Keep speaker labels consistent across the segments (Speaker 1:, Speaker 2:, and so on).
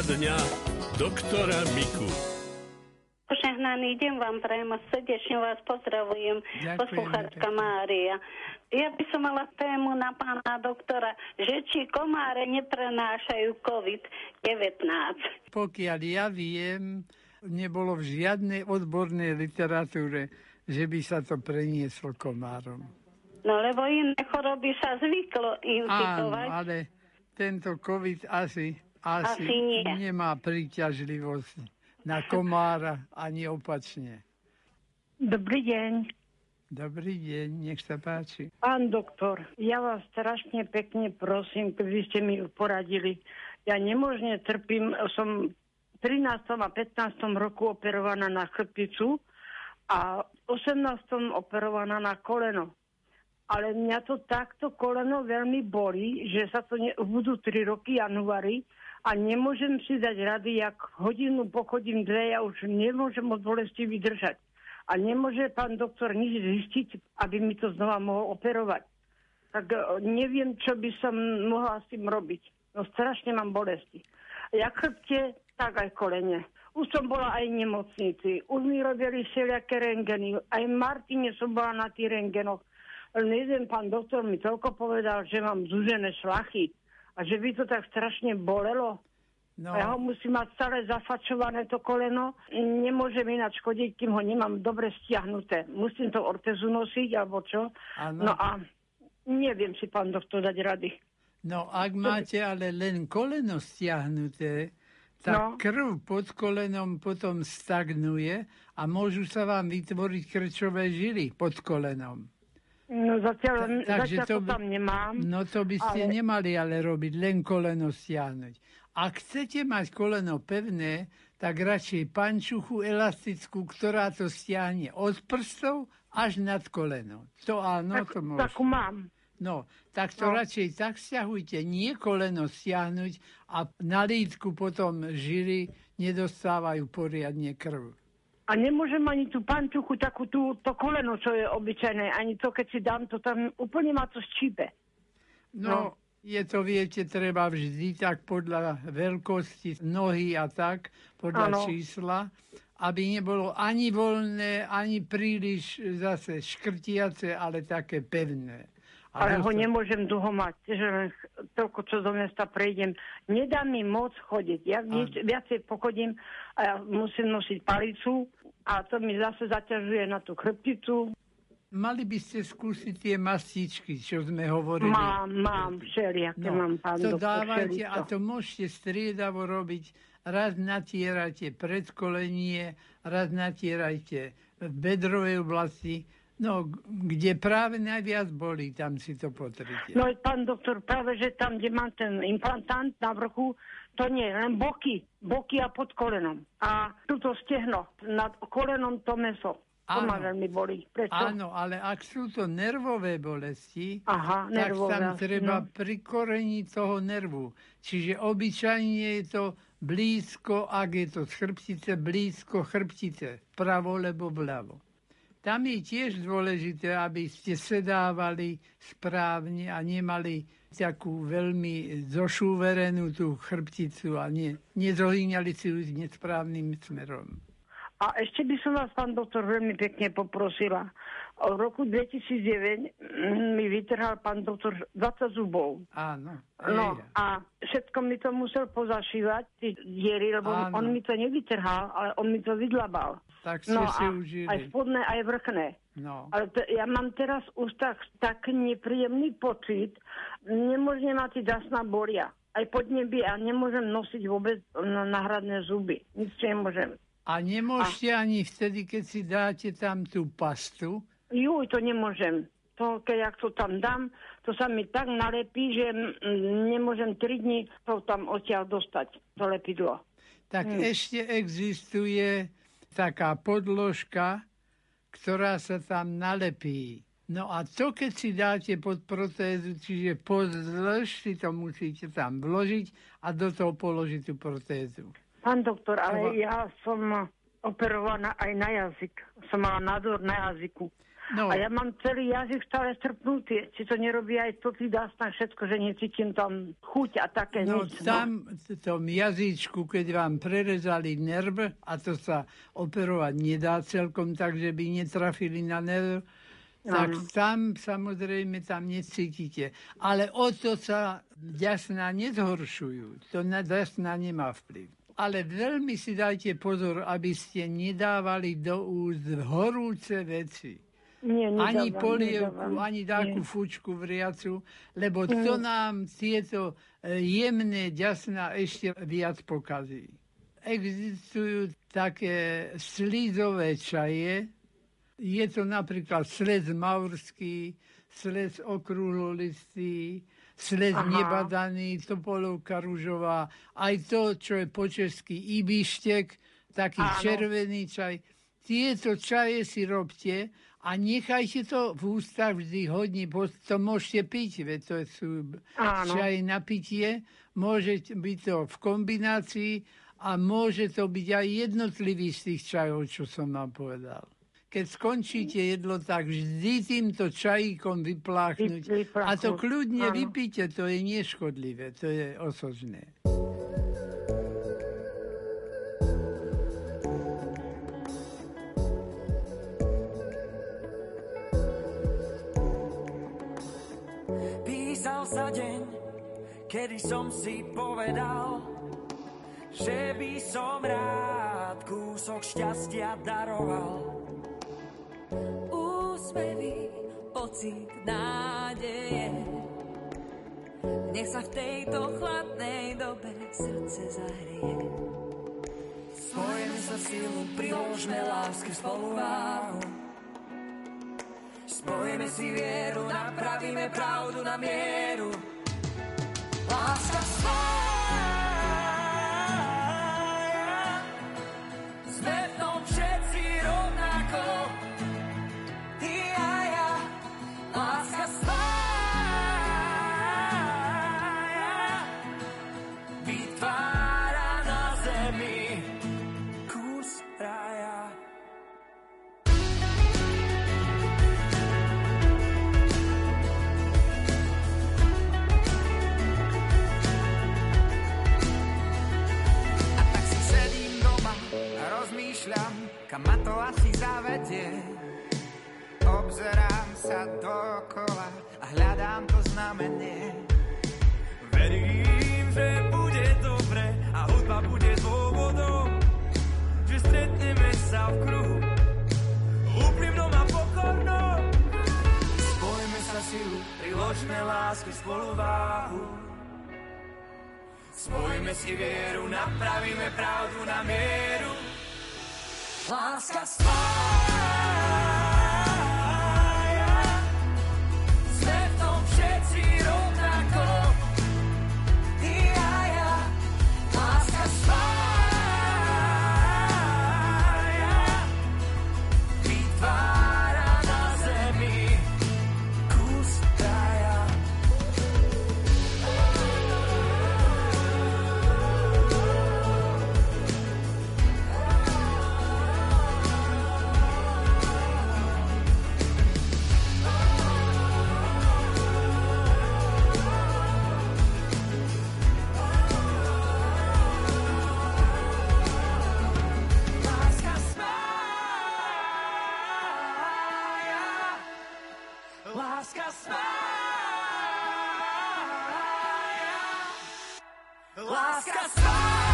Speaker 1: Otázka dňa doktora Miku.
Speaker 2: Požehnaný deň vám prajem a srdečne vás pozdravujem, poslucháčka Mária. Ja by som mala tému na pána doktora, že či komáre neprenášajú COVID-19.
Speaker 3: Pokiaľ ja viem, nebolo v žiadnej odbornej literatúre, že by sa to prenieslo komárom.
Speaker 2: No lebo iné choroby sa zvyklo infikovať.
Speaker 3: Áno, ale tento COVID asi, asi,
Speaker 2: Asi nie.
Speaker 3: nemá príťažlivosť na komára ani opačne.
Speaker 4: Dobrý deň.
Speaker 3: Dobrý deň, nech sa páči.
Speaker 4: Pán doktor, ja vás strašne pekne prosím, keby ste mi poradili. Ja nemožne trpím, som v 13. a 15. roku operovaná na chrbticu a v 18. operovaná na koleno. Ale mňa to takto koleno veľmi bolí, že sa to ne, budú 3 roky januári a nemôžem si dať rady, jak hodinu pochodím dve, ja už nemôžem od bolesti vydržať. A nemôže pán doktor nič zistiť, aby mi to znova mohol operovať. Tak e, neviem, čo by som mohla s tým robiť. No strašne mám bolesti. Jak chrbte, tak aj kolene. Už som bola aj v nemocnici. Už mi robili všelijaké rengeny. Aj v Martine som bola na tých rengenoch. Len jeden pán doktor mi toľko povedal, že mám zúžené šlachy a že by to tak strašne bolelo.
Speaker 3: No,
Speaker 4: ja ho musím mať stále zafačované to koleno. Nemôžem ináč chodiť, kým ho nemám dobre stiahnuté. Musím to ortezu nosiť, alebo čo.
Speaker 3: Áno.
Speaker 4: No a neviem si, pán doktor, dať rady.
Speaker 3: no ak máte ale len koleno stiahnuté, tak
Speaker 4: No.
Speaker 3: krv pod kolenom potom stagnuje a môžu sa vám vytvoriť krčové žily pod kolenom.
Speaker 4: No zatiaľ,
Speaker 3: Ta- takže
Speaker 4: zatiaľ
Speaker 3: to by-
Speaker 4: tam nemám.
Speaker 3: No to by ste
Speaker 4: Ale-
Speaker 3: nemali ale robiť, len koleno stiahnuť. Ak chcete mať koleno pevné, tak radšej pančuchu elastickú, ktorá to stiahne od prstov až nad koleno. To áno,
Speaker 4: tak,
Speaker 3: to môže.
Speaker 4: takú mám.
Speaker 3: No, tak to
Speaker 4: No.
Speaker 3: radšej tak stiahujte, nie koleno stiahnuť a na lítku potom žily nedostávajú poriadne krv.
Speaker 4: A nemôžem ani tú pančuchu, takú tú, to koleno, čo je obyčajné, ani to, keď si dám, to tam úplne ma to štípe.
Speaker 3: No,
Speaker 4: No.
Speaker 3: je to, viete, treba vždy tak podľa veľkosti nohy a tak, podľa
Speaker 4: Áno.
Speaker 3: čísla, aby nebolo ani voľné, ani príliš zase škrtiace, ale také pevné. A
Speaker 4: Ale ho
Speaker 3: dosta-
Speaker 4: nemôžem dlho mať, že toľko, čo do mesta prejdem. Nedá mi moc chodiť. Ja nič, viacej pochodím a ja musím nosiť palicu a to mi zase zaťažuje na tú chrbticu.
Speaker 3: Mali by ste skúsiť tie mastičky, čo sme hovorili.
Speaker 4: Mám, mám, všelijaké mám, pán
Speaker 3: No, to
Speaker 4: doktor,
Speaker 3: dávajte a to môžete striedavo robiť. Raz natierajte predkolenie, raz natierajte v bedrovej oblasti. No, kde práve najviac bolí, tam si to potrite.
Speaker 4: No pán doktor, práve že tam, kde mám ten implantant na vrchu, to nie, len boky, boky a pod kolenom. A tuto stehno, nad kolenom to meso. To ma
Speaker 3: Áno.
Speaker 4: veľmi bolí. Prečo?
Speaker 3: Áno, ale ak sú to nervové bolesti,
Speaker 4: Aha,
Speaker 3: tak
Speaker 4: nervové,
Speaker 3: tam treba
Speaker 4: no.
Speaker 3: prikoreniť toho nervu. Čiže obyčajne je to blízko, ak je to z chrbtice, blízko chrbtice, vpravo lebo vľavo. Tam je tiež dôležité, aby ste sedávali správne a nemali takú veľmi zošúverenú tú chrbticu a ne, nezohýňali si ju nesprávnym smerom.
Speaker 4: A ešte by som vás, pán doktor, veľmi pekne poprosila. V roku 2009 mm, mi vytrhal pán doktor 20 zubov.
Speaker 3: Áno.
Speaker 4: No a všetko mi to musel pozašívať, tie diery, lebo
Speaker 3: Áno.
Speaker 4: on mi to nevytrhal, ale on mi to vydlabal.
Speaker 3: Tak ste
Speaker 4: No
Speaker 3: si
Speaker 4: a
Speaker 3: užili.
Speaker 4: aj spodné, aj vrchné.
Speaker 3: No.
Speaker 4: Ale to, ja mám teraz už tak, tak nepríjemný pocit, nemôžem mať tie dasná bolia. Aj pod nebi a nemôžem nosiť vôbec náhradné zuby. Nic nemôžem.
Speaker 3: A nemôžete ani vtedy, keď si dáte tam tú pastu,
Speaker 4: Juj, to nemôžem. To, keď ja to tam dám, to sa mi tak nalepí, že nemôžem 3 dní to tam odtiaľ dostať, to lepidlo.
Speaker 3: tak
Speaker 4: Hmm.
Speaker 3: ešte existuje taká podložka, ktorá sa tam nalepí. No a to, keď si dáte pod protézu, čiže pozdĺž si to musíte tam vložiť a do toho položiť tú protézu.
Speaker 4: Pán doktor, ale
Speaker 3: Lebo-
Speaker 4: ja som operovaná aj na jazyk. Som mala nádor na jazyku. No. A ja mám celý jazyk stále strpnutý. Či to nerobí aj to dásna všetko, že necítim tam chuť a také
Speaker 3: No nič, tam no. v tom jazyčku, keď vám prerezali nerv, a to sa operovať nedá celkom tak, že by netrafili na nerv, tak ano. tam samozrejme tam necítite. Ale o to sa jasná nezhoršujú. To na jasná nemá vplyv ale veľmi si dajte pozor, aby ste nedávali do úst horúce veci.
Speaker 4: Nie, nedávam,
Speaker 3: ani polievku, nedávam. ani takú fučku vriacu, lebo to nám tieto e, jemné ďasná ešte viac pokazí. Existujú také slizové čaje, je to napríklad slez maurský, slez okrúhlolistý, sled Aha. nebadaný, topolovka rúžová, aj to, čo je po česky ibištek, taký Áno. červený čaj. Tieto čaje si robte a nechajte to v ústach vždy hodne, to môžete piť, veď to sú Áno. čaje na pitie, môže byť to v kombinácii a môže to byť aj jednotlivý z tých čajov, čo som vám povedal keď skončíte jedlo, tak vždy týmto čajíkom vypláchnuť. A to kľudne ano. vypíte, to je neškodlivé, to je osožné.
Speaker 5: Písal sa deň, kedy som si povedal, že by som rád kúsok šťastia daroval úsmevy, pocit nádeje. Nech sa v tejto chladnej dobe srdce zahrie. Spojeme sa silu, priložme lásky spoluváhu. Spojeme si vieru, napravíme pravdu na mieru. Láska svoj. Kam ma to asi zavedie. Obzerám sa dokola a hľadám to znamenie. Verím, že bude dobre a hudba bude dôvodom, že stretneme sa v kruhu úprimnom a pokornom. Spojme sa silu, priložme lásky spolu váhu. Spojme si vieru, napravíme pravdu na mieru. Láska spája.
Speaker 1: Láska spája. Láska spája.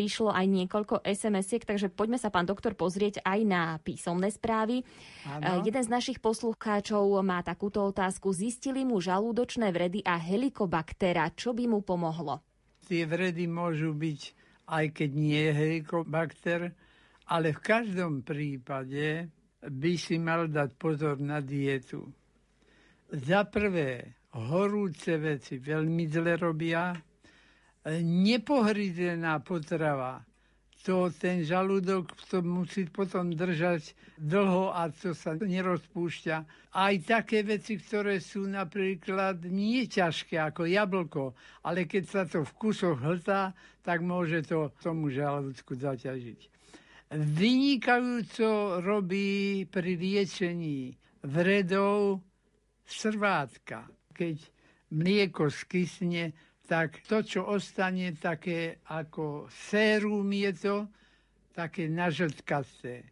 Speaker 6: Prišlo aj niekoľko SMS-iek, takže poďme sa, pán doktor, pozrieť aj na písomné správy. Ano. Jeden z našich poslucháčov má takúto otázku. Zistili mu žalúdočné vredy a helikobaktera. Čo by mu pomohlo?
Speaker 3: Tie vredy môžu byť, aj keď nie je helikobakter, ale v každom prípade by si mal dať pozor na dietu. Za prvé, horúce veci veľmi zle robia, nepohryzená potrava, to ten žalúdok to musí potom držať dlho a to sa nerozpúšťa. Aj také veci, ktoré sú napríklad nie ťažké ako jablko, ale keď sa to v kusoch hltá, tak môže to tomu žalúdku zaťažiť. Vynikajúco robí pri liečení vredov srvátka. Keď mlieko skysne, tak to, čo ostane také ako sérum je to, také nažltkaté.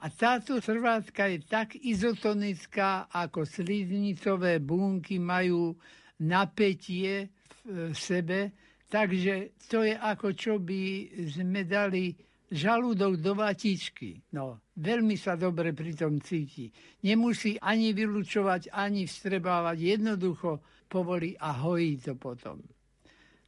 Speaker 3: A táto trvátka je tak izotonická, ako sliznicové bunky majú napätie v sebe, takže to je ako čo by sme dali žalúdok do vatičky. No, veľmi sa dobre pri tom cíti. Nemusí ani vylúčovať, ani vstrebávať. Jednoducho povolí a hojí to potom.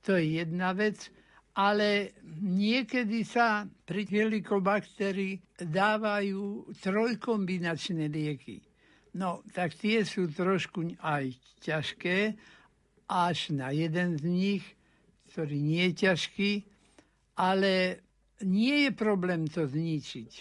Speaker 3: To je jedna vec, ale niekedy sa pri helikobakterii dávajú trojkombinačné lieky. No, tak tie sú trošku aj ťažké, až na jeden z nich, ktorý nie je ťažký, ale nie je problém to zničiť.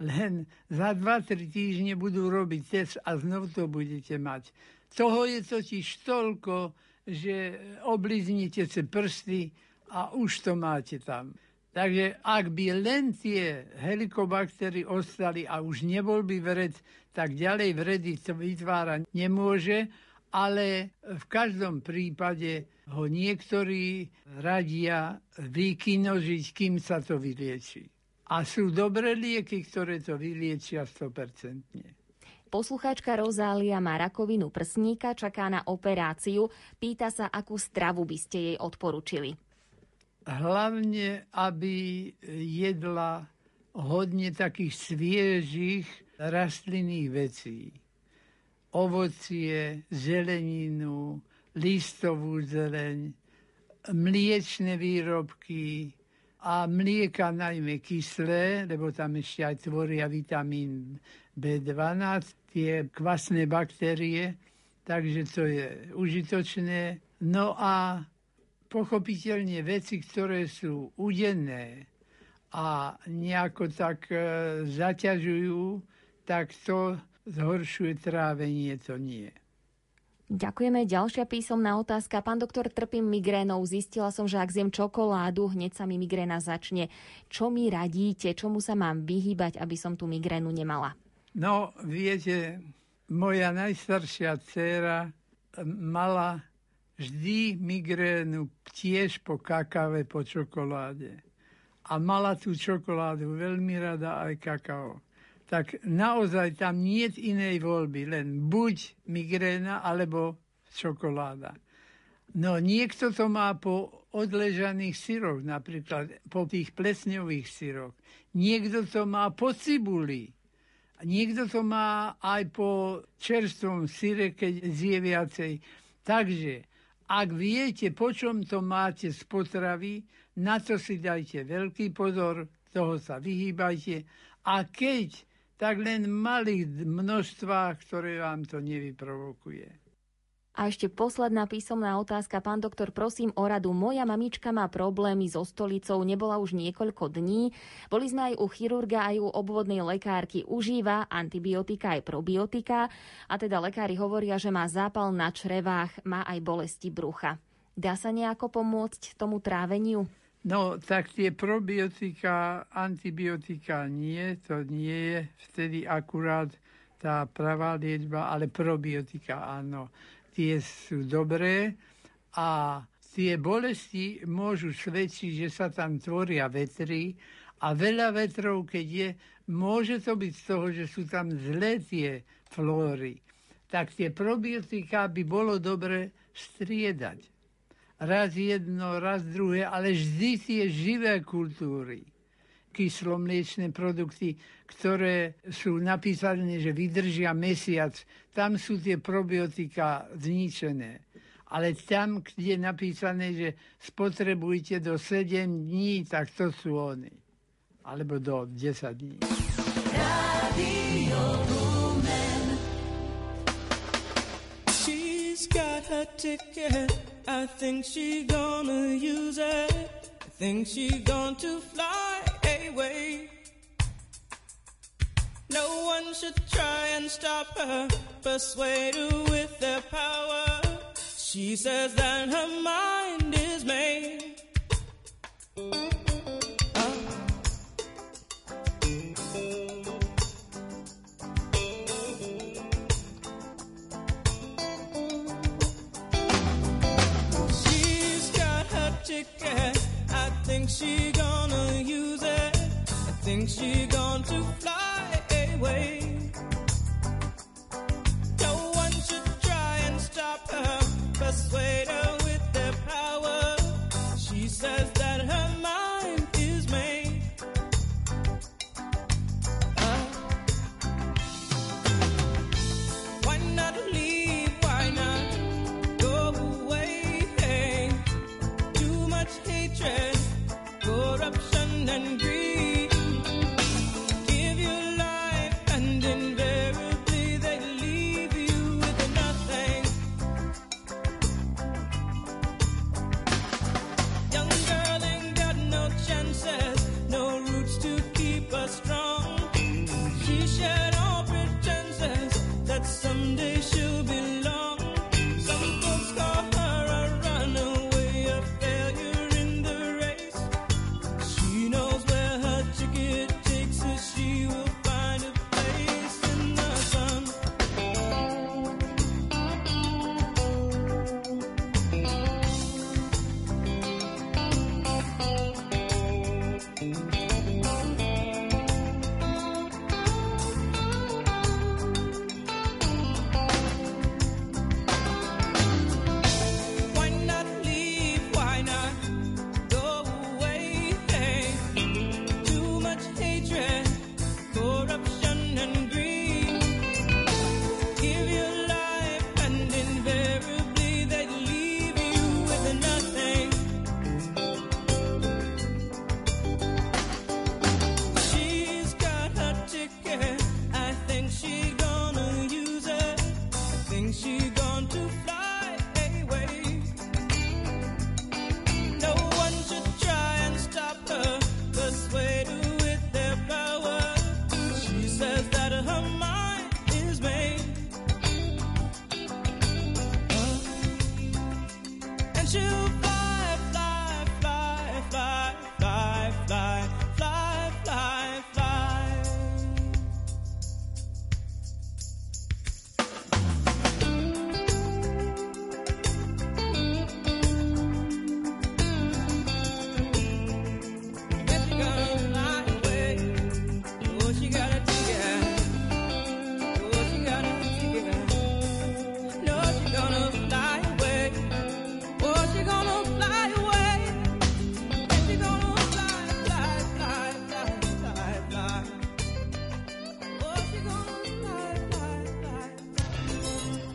Speaker 3: Len za 2-3 týždne budú robiť test a znovu to budete mať. Toho je totiž toľko, že obliznite si prsty a už to máte tam. Takže ak by len tie helikobaktery ostali a už nebol by vred, tak ďalej vredy to vytvárať nemôže, ale v každom prípade ho niektorí radia vykinožiť, kým sa to vylieči. A sú dobré lieky, ktoré to vyliečia 100%.
Speaker 6: Poslucháčka Rozália má rakovinu prsníka, čaká na operáciu. Pýta sa, akú stravu by ste jej odporučili.
Speaker 3: Hlavne, aby jedla hodne takých sviežých rastlinných vecí. Ovocie, zeleninu, listovú zeleň, mliečne výrobky a mlieka najmä kyslé, lebo tam ešte aj tvoria vitamín B12 tie kvasné baktérie, takže to je užitočné. No a pochopiteľne veci, ktoré sú udenné a nejako tak e, zaťažujú, tak to zhoršuje trávenie, to nie.
Speaker 6: Ďakujeme. Ďalšia písomná otázka. Pán doktor, trpím migrénou. Zistila som, že ak zjem čokoládu, hneď sa mi migréna začne. Čo mi radíte? Čomu sa mám vyhýbať, aby som tú migrénu nemala?
Speaker 3: No, viete, moja najstaršia dcéra mala vždy migrénu tiež po kakave, po čokoláde. A mala tú čokoládu veľmi rada aj kakao. Tak naozaj tam nie je inej voľby, len buď migréna, alebo čokoláda. No niekto to má po odležaných syroch, napríklad po tých plesňových syroch. Niekto to má po cibuli. Niekto to má aj po čerstvom syre, keď zje viacej. Takže, ak viete, po čom to máte z potravy, na to si dajte veľký pozor, toho sa vyhýbajte. A keď, tak len malých množstvách, ktoré vám to nevyprovokuje.
Speaker 6: A ešte posledná písomná otázka. Pán doktor, prosím o radu. Moja mamička má problémy so stolicou, nebola už niekoľko dní. Boli sme aj u chirurga, aj u obvodnej lekárky. Užíva antibiotika aj probiotika. A teda lekári hovoria, že má zápal na črevách, má aj bolesti brucha. Dá sa nejako pomôcť tomu tráveniu?
Speaker 3: No, tak tie probiotika, antibiotika nie, to nie je vtedy akurát tá pravá liečba, ale probiotika áno tie sú dobré a tie bolesti môžu svedčiť, že sa tam tvoria vetry a veľa vetrov, keď je, môže to byť z toho, že sú tam zlé tie flóry. Tak tie probiotika by bolo dobre striedať.
Speaker 7: Raz jedno, raz druhé, ale vždy tie živé kultúry kyslomliečné produkty, ktoré sú napísané, že vydržia mesiac. Tam sú tie probiotika zničené. Ale tam, kde je napísané, že spotrebujte do 7 dní, tak to sú oni. Alebo do 10 dní. She's got her ticket. I think she gonna use it. I think she going to fly away. No one should try and stop her, persuade her with their power. She says that her mind she gonna use it. I think she to fly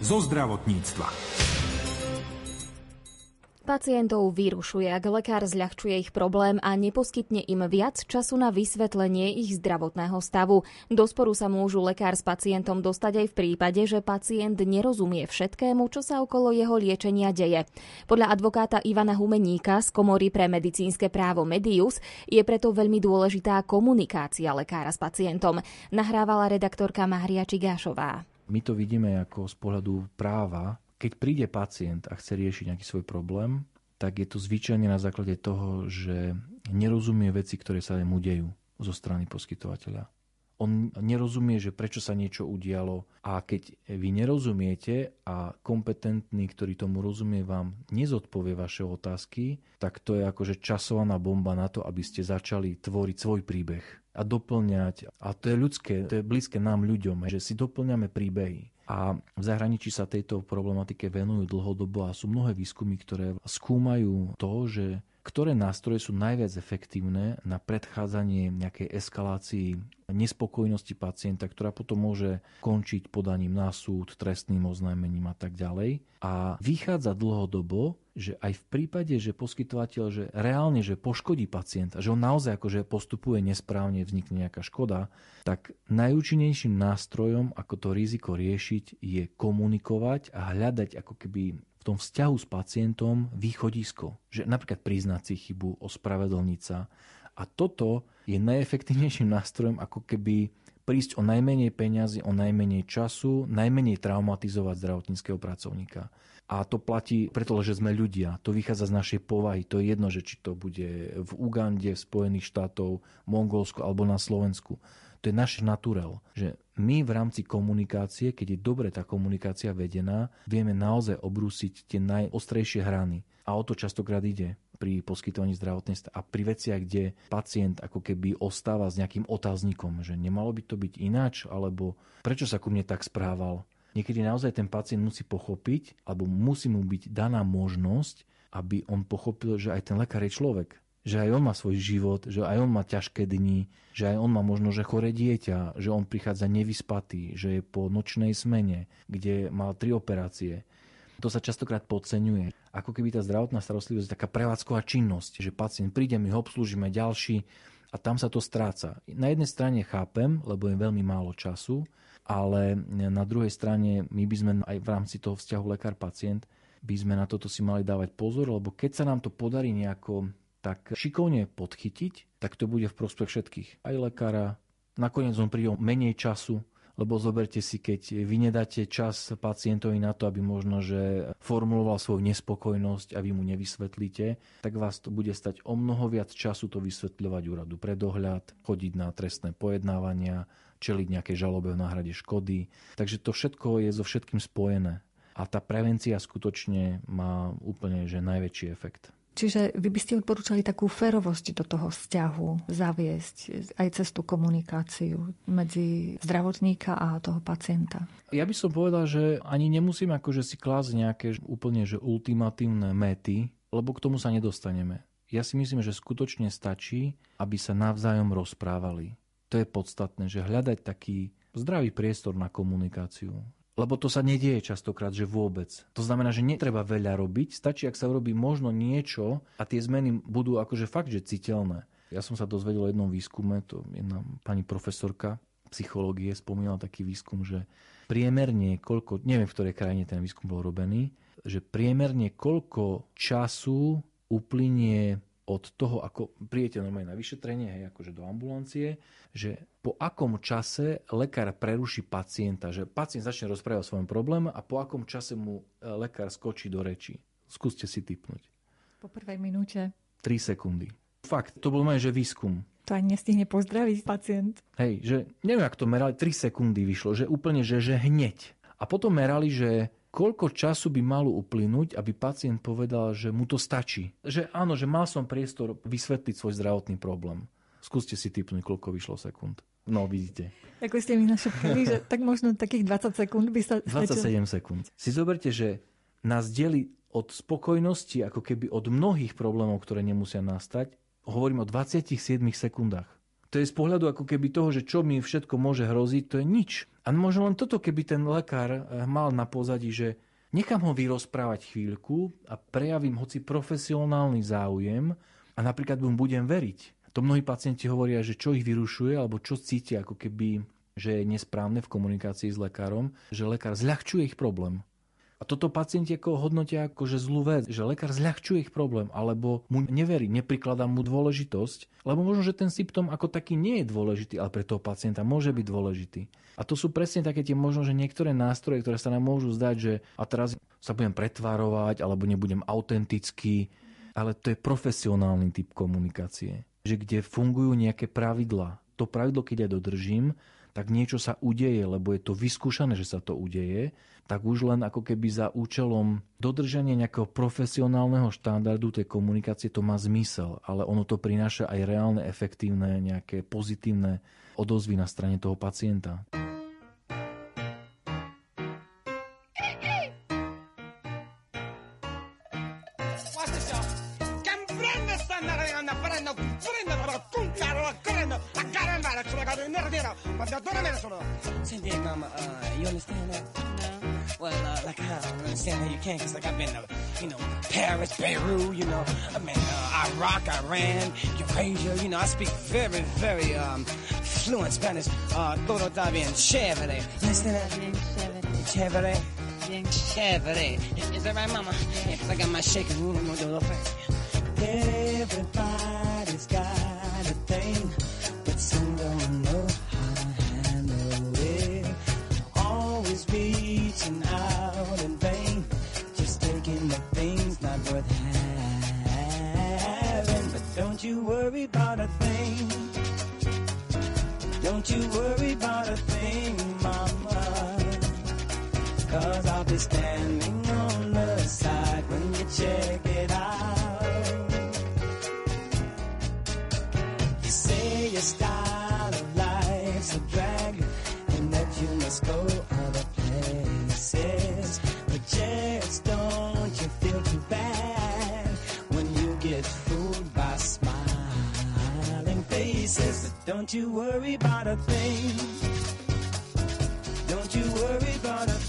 Speaker 8: zo zdravotníctva.
Speaker 6: Pacientov vyrušuje, ak lekár zľahčuje ich problém a neposkytne im viac času na vysvetlenie ich zdravotného stavu. Do sporu sa môžu lekár s pacientom dostať aj v prípade, že pacient nerozumie všetkému, čo sa okolo jeho liečenia deje. Podľa advokáta Ivana Humeníka z Komory pre medicínske právo Medius je preto veľmi dôležitá komunikácia lekára s pacientom. Nahrávala redaktorka Mária Čigášová.
Speaker 9: My to vidíme ako z pohľadu práva. Keď príde pacient a chce riešiť nejaký svoj problém, tak je to zvyčajne na základe toho, že nerozumie veci, ktoré sa mu dejú zo strany poskytovateľa. On nerozumie, že prečo sa niečo udialo a keď vy nerozumiete a kompetentný, ktorý tomu rozumie, vám nezodpovie vaše otázky, tak to je akože časovaná bomba na to, aby ste začali tvoriť svoj príbeh a doplňať. A to je ľudské, to je blízke nám ľuďom, že si doplňame príbehy. A v zahraničí sa tejto problematike venujú dlhodobo a sú mnohé výskumy, ktoré skúmajú to, že ktoré nástroje sú najviac efektívne na predchádzanie nejakej eskalácii nespokojnosti pacienta, ktorá potom môže končiť podaním na súd, trestným oznámením a tak ďalej. A vychádza dlhodobo, že aj v prípade, že poskytovateľ že reálne že poškodí pacienta, že on naozaj akože postupuje nesprávne, vznikne nejaká škoda, tak najúčinnejším nástrojom, ako to riziko riešiť, je komunikovať a hľadať ako keby tom vzťahu s pacientom východisko. Že napríklad priznať si chybu, ospravedlniť sa. A toto je najefektívnejším nástrojom, ako keby prísť o najmenej peňazí, o najmenej času, najmenej traumatizovať zdravotníckého pracovníka. A to platí preto, že sme ľudia. To vychádza z našej povahy. To je jedno, že či to bude v Ugande, v Spojených štátov, Mongolsku alebo na Slovensku. To je náš naturel. Že my v rámci komunikácie, keď je dobre tá komunikácia vedená, vieme naozaj obrúsiť tie najostrejšie hrany. A o to častokrát ide pri poskytovaní zdravotnej a pri veciach, kde pacient ako keby ostáva s nejakým otáznikom, že nemalo by to byť ináč, alebo prečo sa ku mne tak správal. Niekedy naozaj ten pacient musí pochopiť, alebo musí mu byť daná možnosť, aby on pochopil, že aj ten lekár je človek že aj on má svoj život, že aj on má ťažké dni, že aj on má možno, že chore dieťa, že on prichádza nevyspatý, že je po nočnej smene, kde mal tri operácie. To sa častokrát podceňuje. Ako keby tá zdravotná starostlivosť je taká prevádzková činnosť, že pacient príde, my ho obslúžime ďalší a tam sa to stráca. Na jednej strane chápem, lebo je veľmi málo času, ale na druhej strane my by sme aj v rámci toho vzťahu lekár-pacient by sme na toto si mali dávať pozor, lebo keď sa nám to podarí nejako tak šikovne podchytiť, tak to bude v prospech všetkých. Aj lekára, nakoniec on príde menej času, lebo zoberte si, keď vy nedáte čas pacientovi na to, aby možno, že formuloval svoju nespokojnosť a vy mu nevysvetlíte, tak vás to bude stať o mnoho viac času to vysvetľovať úradu pre dohľad, chodiť na trestné pojednávania, čeliť nejaké žalobe v náhrade škody. Takže to všetko je so všetkým spojené. A tá prevencia skutočne má úplne že najväčší efekt.
Speaker 10: Čiže vy by ste odporúčali takú férovosť do toho vzťahu zaviesť aj cez tú komunikáciu medzi zdravotníka a toho pacienta.
Speaker 9: Ja by som povedal, že ani nemusím akože si klásť nejaké úplne že ultimatívne mety, lebo k tomu sa nedostaneme. Ja si myslím, že skutočne stačí, aby sa navzájom rozprávali. To je podstatné, že hľadať taký zdravý priestor na komunikáciu. Lebo to sa nedieje častokrát, že vôbec. To znamená, že netreba veľa robiť, stačí, ak sa urobí možno niečo a tie zmeny budú akože fakt, že citeľné. Ja som sa dozvedel o jednom výskume, to jedna pani profesorka psychológie spomínala taký výskum, že priemerne koľko, neviem v ktorej krajine ten výskum bol robený, že priemerne koľko času uplynie od toho, ako prijete normálne na vyšetrenie, hej, akože do ambulancie, že po akom čase lekár preruší pacienta, že pacient začne rozprávať o svojom probléme a po akom čase mu e, lekár skočí do reči. Skúste si typnúť.
Speaker 10: Po prvej minúte.
Speaker 9: 3 sekundy. Fakt, to bol môj, že výskum.
Speaker 10: To ani nestihne pozdraviť pacient.
Speaker 9: Hej, že neviem, ak to merali, 3 sekundy vyšlo, že úplne, že, že hneď. A potom merali, že koľko času by malo uplynúť, aby pacient povedal, že mu to stačí. Že áno, že mal som priestor vysvetliť svoj zdravotný problém. Skúste si typnúť, koľko vyšlo sekúnd. No, vidíte.
Speaker 10: Ako ste mi našepkali, že tak možno takých 20 sekúnd by sa...
Speaker 9: 27 sekúnd. Si zoberte, že nás delí od spokojnosti, ako keby od mnohých problémov, ktoré nemusia nastať, hovorím o 27 sekundách. To je z pohľadu ako keby toho, že čo mi všetko môže hroziť, to je nič. A možno len toto, keby ten lekár eh, mal na pozadí, že nechám ho vyrozprávať chvíľku a prejavím hoci profesionálny záujem a napríklad mu budem veriť. To mnohí pacienti hovoria, že čo ich vyrušuje alebo čo cítia ako keby že je nesprávne v komunikácii s lekárom, že lekár zľahčuje ich problém. A toto pacienti ako hodnotia ako že zlú vec, že lekár zľahčuje ich problém, alebo mu neverí, neprikladá mu dôležitosť, lebo možno, že ten symptóm ako taký nie je dôležitý, ale pre toho pacienta môže byť dôležitý. A to sú presne také tie možno, že niektoré nástroje, ktoré sa nám môžu zdať, že a teraz sa budem pretvárovať, alebo nebudem autentický, ale to je profesionálny typ komunikácie, že kde fungujú nejaké pravidlá. To pravidlo, keď ja dodržím, tak niečo sa udeje, lebo je to vyskúšané, že sa to udeje, tak už len ako keby za účelom dodržania nejakého profesionálneho štandardu tej komunikácie to má zmysel, ale ono to prináša aj reálne, efektívne, nejaké pozitívne odozvy na strane toho pacienta.
Speaker 11: Uh, you understand that? No. Well, uh, like, I don't understand how you can, because, like, I've been to, you know, Paris, Beirut, you know, I mean, uh, Iraq, Iran, Eurasia, you know, I speak very, very, um, fluent Spanish. Uh, todo está bien chévere. You understand that? Chévere. Chévere. Is that right, mama? Yeah, because I got my shaking room, I'm going to do a little thing. Everybody's got Don't you worry about a thing, mama. Cause I'll be standing on the side when you check it out. Don't you worry about a thing. Don't you worry about a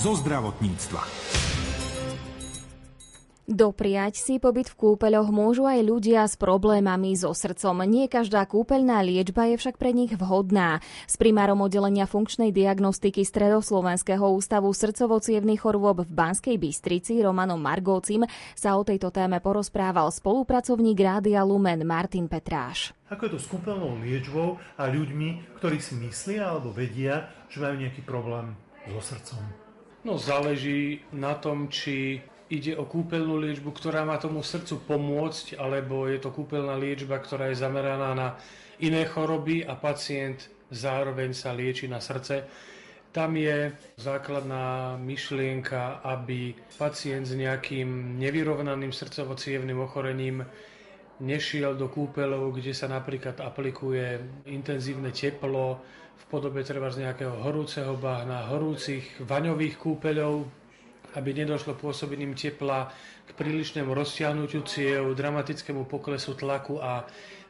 Speaker 8: Zo zdravotníctva.
Speaker 6: Dopriať si pobyt v kúpeľoch môžu aj ľudia s problémami so srdcom. Nie každá kúpeľná liečba je však pre nich vhodná. S primárom oddelenia funkčnej diagnostiky Stredoslovenského ústavu srdcovo chorôb v Banskej Bystrici Romanom Margócim sa o tejto téme porozprával spolupracovník Rádia Lumen Martin Petráš.
Speaker 12: Ako je to s kúpeľnou liečbou a ľuďmi, ktorí si myslia alebo vedia, že majú nejaký problém so srdcom?
Speaker 13: No záleží na tom, či ide o kúpeľnú liečbu, ktorá má tomu srdcu pomôcť, alebo je to kúpeľná liečba, ktorá je zameraná na iné choroby a pacient zároveň sa lieči na srdce. Tam je základná myšlienka, aby pacient s nejakým nevyrovnaným srdcovo ochorením nešiel do kúpeľov, kde sa napríklad aplikuje intenzívne teplo v podobe treba z nejakého horúceho bahna, horúcich vaňových kúpeľov, aby nedošlo pôsobením tepla k prílišnému rozsiahnutiu ciev, dramatickému poklesu tlaku a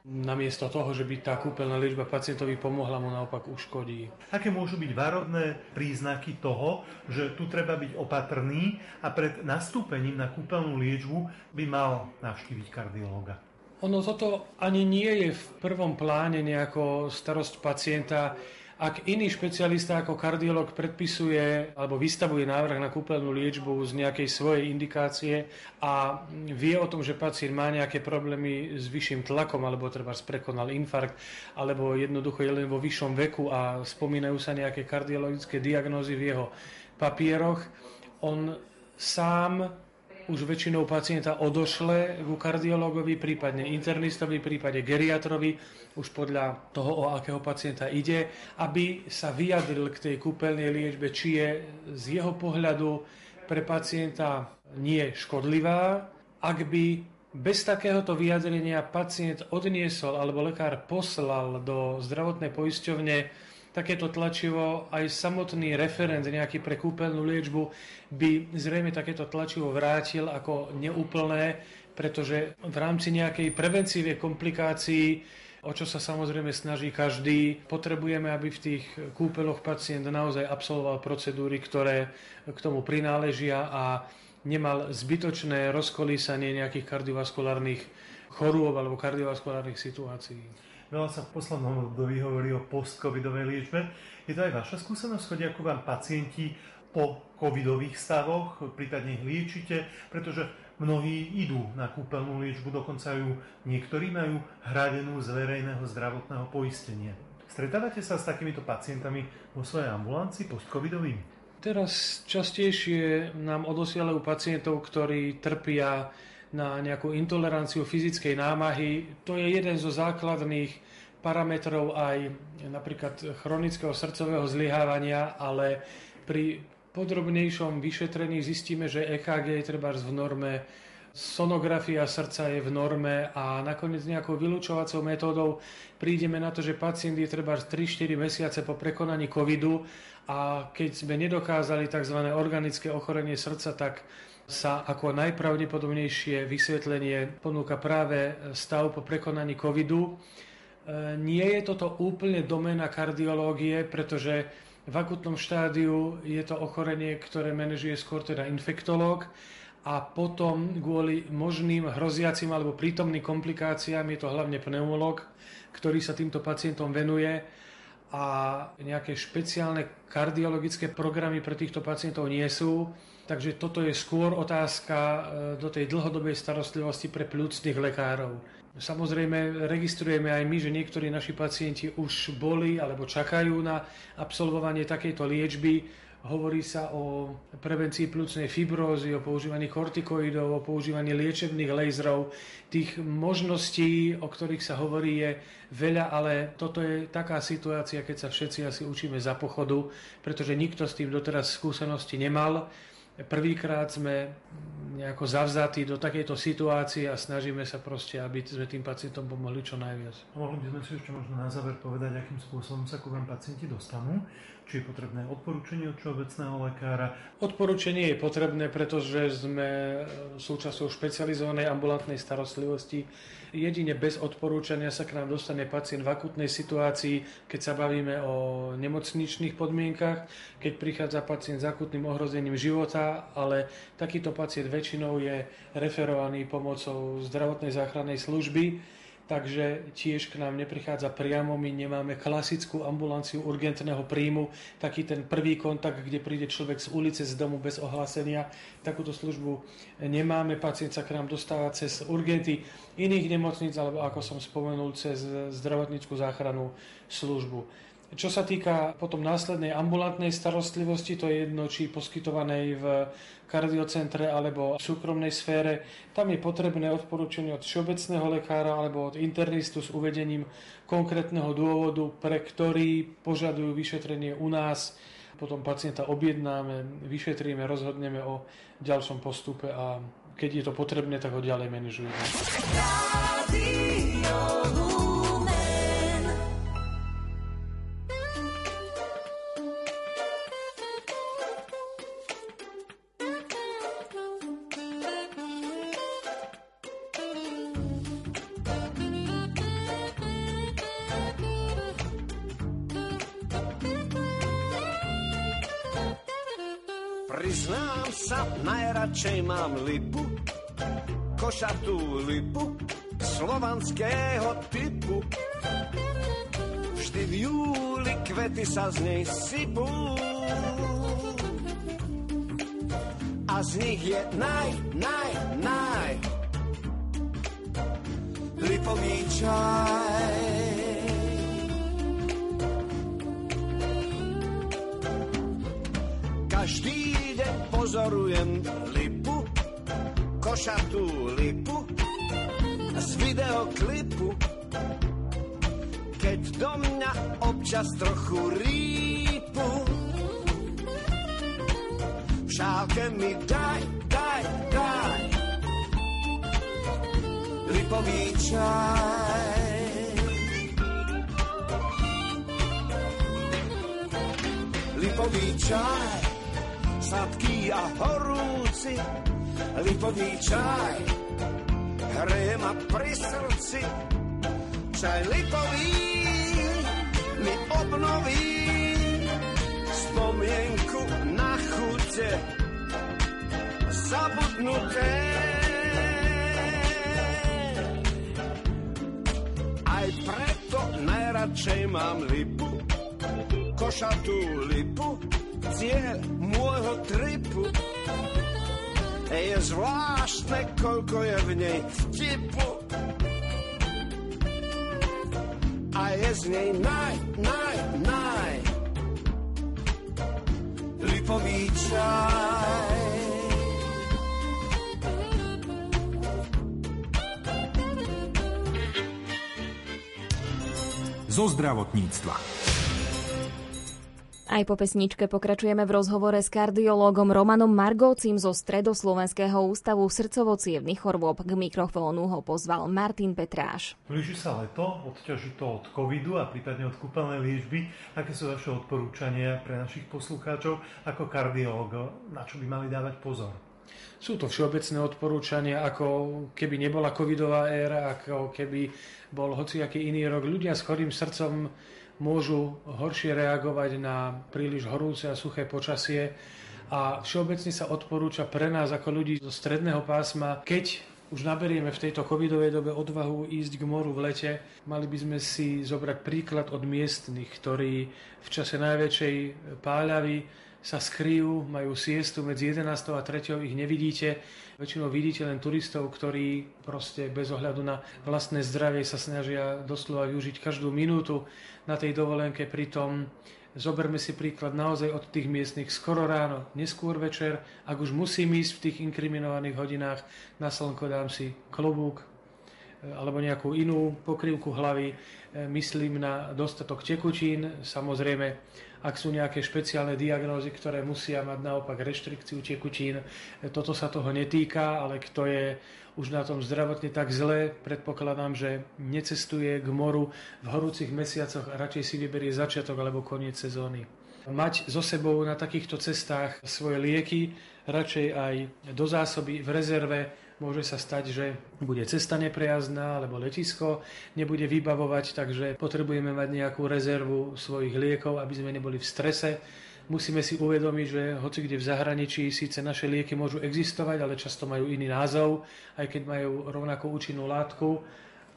Speaker 13: namiesto toho, že by tá kúpeľná liečba pacientovi pomohla, mu naopak uškodí.
Speaker 12: Aké môžu byť varovné príznaky toho, že tu treba byť opatrný a pred nastúpením na kúpeľnú liečbu by mal navštíviť kardiológa?
Speaker 13: Ono toto ani nie je v prvom pláne nejako starosť pacienta ak iný špecialista ako kardiolog predpisuje alebo vystavuje návrh na kúpeľnú liečbu z nejakej svojej indikácie a vie o tom, že pacient má nejaké problémy s vyšším tlakom alebo treba prekonal infarkt alebo jednoducho je len vo vyššom veku a spomínajú sa nejaké kardiologické diagnózy v jeho papieroch, on sám už väčšinou pacienta odošle ku kardiologovi, prípadne internistovi, prípade geriatrovi, už podľa toho, o akého pacienta ide, aby sa vyjadril k tej kúpeľnej liečbe, či je z jeho pohľadu pre pacienta nie škodlivá, ak by bez takéhoto vyjadrenia pacient odniesol alebo lekár poslal do zdravotnej poisťovne takéto tlačivo, aj samotný referent nejaký pre kúpeľnú liečbu by zrejme takéto tlačivo vrátil ako neúplné, pretože v rámci nejakej prevencívie komplikácií o čo sa samozrejme snaží každý. Potrebujeme, aby v tých kúpeľoch pacient naozaj absolvoval procedúry, ktoré k tomu prináležia a nemal zbytočné rozkolísanie nejakých kardiovaskulárnych chorôb alebo kardiovaskulárnych situácií.
Speaker 12: Veľa sa v poslednom období hovorí o post-covidovej liečbe. Je to aj vaša skúsenosť? Chodia ako vám pacienti po covidových stavoch, prípadne ich liečite, pretože mnohí idú na kúpeľnú liečbu, dokonca ju niektorí majú hradenú z verejného zdravotného poistenia. Stretávate sa s takýmito pacientami vo svojej ambulancii post-covidovými?
Speaker 13: Teraz častejšie nám odosielajú pacientov, ktorí trpia na nejakú intoleranciu fyzickej námahy. To je jeden zo základných parametrov aj napríklad chronického srdcového zlyhávania, ale pri podrobnejšom vyšetrení zistíme, že EKG je treba v norme, sonografia srdca je v norme a nakoniec nejakou vylúčovacou metódou prídeme na to, že pacient je treba 3-4 mesiace po prekonaní covidu a keď sme nedokázali tzv. organické ochorenie srdca, tak sa ako najpravdepodobnejšie vysvetlenie ponúka práve stav po prekonaní covidu. E, nie je toto úplne domena kardiológie, pretože v akutnom štádiu je to ochorenie, ktoré manažuje skôr teda infektológ a potom kvôli možným hroziacim alebo prítomným komplikáciám je to hlavne pneumolog, ktorý sa týmto pacientom venuje a nejaké špeciálne kardiologické programy pre týchto pacientov nie sú. Takže toto je skôr otázka e, do tej dlhodobej starostlivosti pre plúcnych lekárov. Samozrejme, registrujeme aj my, že niektorí naši pacienti už boli alebo čakajú na absolvovanie takejto liečby. Hovorí sa o prevencii plúcnej fibrózy, o používaní kortikoidov, o používaní liečebných laserov. Tých možností, o ktorých sa hovorí, je veľa, ale toto je taká situácia, keď sa všetci asi učíme za pochodu, pretože nikto s tým doteraz skúsenosti nemal prvýkrát sme nejako zavzatí do takejto situácie a snažíme sa proste, aby sme tým pacientom pomohli čo najviac.
Speaker 12: Mohli by sme si ešte možno na záver povedať, akým spôsobom sa ku vám pacienti dostanú? Či je potrebné odporúčanie od všeobecného lekára?
Speaker 13: Odporúčanie je potrebné, pretože sme súčasťou špecializovanej ambulantnej starostlivosti Jedine bez odporúčania sa k nám dostane pacient v akutnej situácii, keď sa bavíme o nemocničných podmienkach, keď prichádza pacient s akutným ohrozením života, ale takýto pacient väčšinou je referovaný pomocou zdravotnej záchrannej služby takže tiež k nám neprichádza priamo, my nemáme klasickú ambulanciu urgentného príjmu, taký ten prvý kontakt, kde príde človek z ulice, z domu bez ohlásenia, takúto službu nemáme, pacient sa k nám dostáva cez urgenty iných nemocníc, alebo ako som spomenul, cez zdravotníckú záchrannú službu. Čo sa týka potom následnej ambulantnej starostlivosti, to je jedno, či poskytovanej v kardiocentre alebo v súkromnej sfére, tam je potrebné odporúčanie od všeobecného lekára alebo od internistu s uvedením konkrétneho dôvodu, pre ktorý požadujú vyšetrenie u nás. Potom pacienta objednáme, vyšetríme, rozhodneme o ďalšom postupe a keď je to potrebné, tak ho ďalej manažujeme.
Speaker 14: Lipu, košatú lipu, slovanského typu. Vždy v júli kvety sa z nej sypú. A z nich je naj, naj, naj. Lipový čaj. Každý deň pozorujem košatú lipu z videoklipu, keď do mňa občas trochu rýpu. V šálke mi daj, daj, daj lipový čaj. Lipový čaj, sladký a horúci, lipový čaj hreje ma pri srdci. Čaj lipový mi obnoví spomienku na chute zabudnuté. Aj preto najradšej mám lipu, košatú lipu, cieľ môjho tripu je zvláštne, koľko je v nej vtipu. A je z nej naj, naj, naj lipový čaj.
Speaker 8: Zo zdravotníctva.
Speaker 6: Aj po pesničke pokračujeme v rozhovore s kardiológom Romanom Margovcím zo Stredoslovenského ústavu srdcovocievných chorôb. K mikrofónu ho pozval Martin Petráš.
Speaker 12: Blíži sa leto, odťaží to od covidu a prípadne od kúpeľnej liečby. Aké sú vaše odporúčania pre našich poslucháčov ako kardiológ? Na čo by mali dávať pozor?
Speaker 13: Sú to všeobecné odporúčania, ako keby nebola covidová éra, ako keby bol hociaký iný rok. Ľudia s chorým srdcom môžu horšie reagovať na príliš horúce a suché počasie. A všeobecne sa odporúča pre nás ako ľudí zo stredného pásma, keď už naberieme v tejto covidovej dobe odvahu ísť k moru v lete, mali by sme si zobrať príklad od miestnych, ktorí v čase najväčšej páľavy sa skryjú, majú siestu medzi 11. a 3. ich nevidíte. Väčšinou vidíte len turistov, ktorí proste bez ohľadu na vlastné zdravie sa snažia doslova využiť každú minútu na tej dovolenke. Pritom zoberme si príklad naozaj od tých miestnych skoro ráno, neskôr večer. Ak už musím ísť v tých inkriminovaných hodinách na slnko, dám si klobúk, alebo nejakú inú pokrývku hlavy, myslím na dostatok tekutín, samozrejme ak sú nejaké špeciálne diagnózy, ktoré musia mať naopak reštrikciu tekutín. Toto sa toho netýka, ale kto je už na tom zdravotne tak zle, predpokladám, že necestuje k moru v horúcich mesiacoch a radšej si vyberie začiatok alebo koniec sezóny. Mať so sebou na takýchto cestách svoje lieky, radšej aj do zásoby v rezerve, Môže sa stať, že bude cesta neprejazná, alebo letisko nebude vybavovať, takže potrebujeme mať nejakú rezervu svojich liekov, aby sme neboli v strese. Musíme si uvedomiť, že hoci kde v zahraničí síce naše lieky môžu existovať, ale často majú iný názov, aj keď majú rovnakú účinnú látku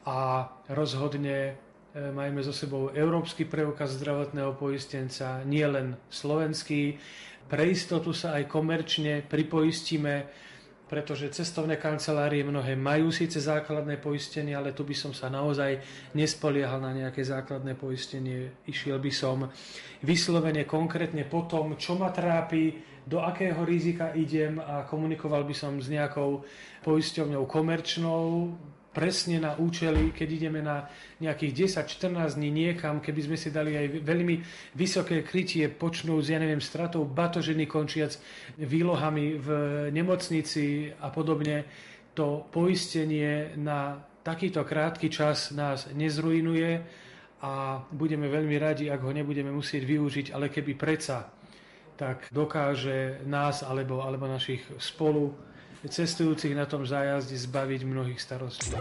Speaker 13: a rozhodne e, majme so sebou európsky preukaz zdravotného poistenca, nie len slovenský. Pre istotu sa aj komerčne pripoistíme pretože cestovné kancelárie mnohé majú síce základné poistenie, ale tu by som sa naozaj nespoliehal na nejaké základné poistenie. Išiel by som vyslovene konkrétne po tom, čo ma trápi, do akého rizika idem a komunikoval by som s nejakou poisťovňou komerčnou, presne na účely, keď ideme na nejakých 10-14 dní niekam, keby sme si dali aj veľmi vysoké krytie, počnú s, ja neviem, stratou batožiny končiac výlohami v nemocnici a podobne, to poistenie na takýto krátky čas nás nezrujnuje a budeme veľmi radi, ak ho nebudeme musieť využiť, ale keby preca, tak dokáže nás alebo, alebo našich spolu cestujúcich na tom zájazde zbaviť mnohých starostí.